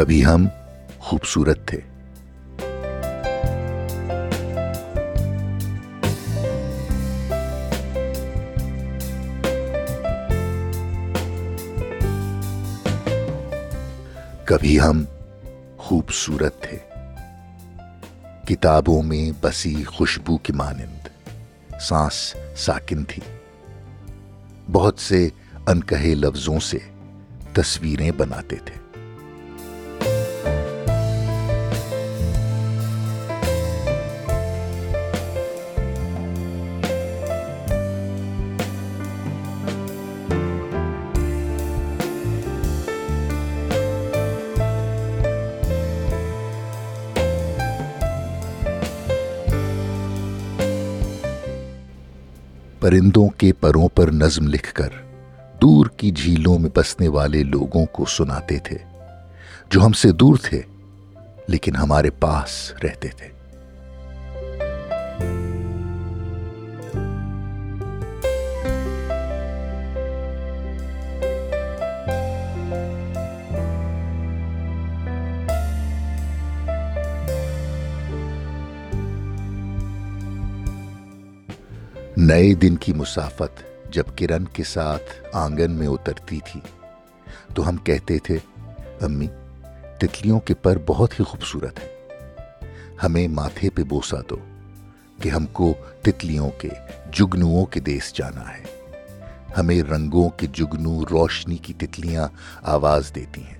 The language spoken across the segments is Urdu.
کبھی ہم خوبصورت تھے۔ کبھی ہم خوبصورت تھے۔ کتابوں میں بسی خوشبو کی مانند، سانس ساکن تھی۔ بہت سے انکہے لفظوں سے تصویریں بناتے تھے۔ پرندوں کے پروں پر نظم لکھ کر دور کی جھیلوں میں بسنے والے لوگوں کو سناتے تھے، جو ہم سے دور تھے لیکن ہمارے پاس رہتے تھے۔ نئے دن کی مسافت جب کرن کے ساتھ آنگن میں اترتی تھی، تو ہم کہتے تھے، امی، تتلیوں کے پر بہت ہی خوبصورت ہے۔ ہمیں ماتھے پہ بوسا دو کہ ہم کو تتلیوں کے، جگنوؤں کے دیس جانا ہے۔ ہمیں رنگوں کے جگنو روشنی کی تتلیاں آواز دیتی ہیں۔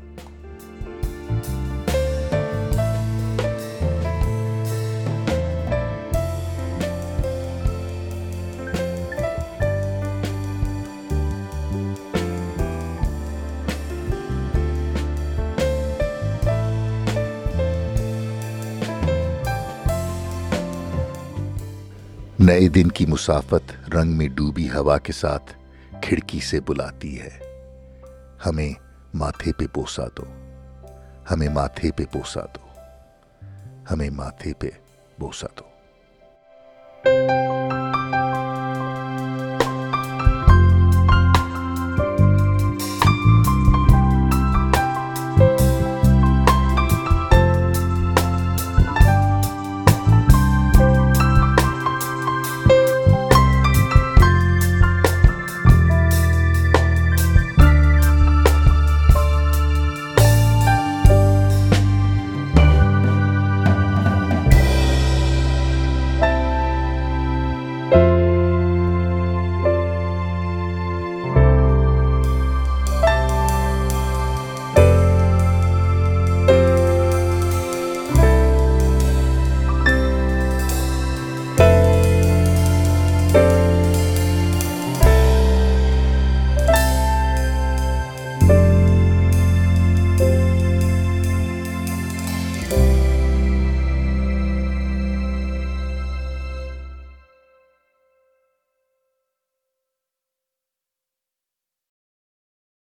نئے دن کی مسافت رنگ میں ڈوبی ہوا کے ساتھ کھڑکی سے بلاتی ہے۔ ہمیں ماتھے پہ پوسا دو۔ ہمیں ماتھے پہ پوسا دو۔ ہمیں ماتھے پہ بوسا دو۔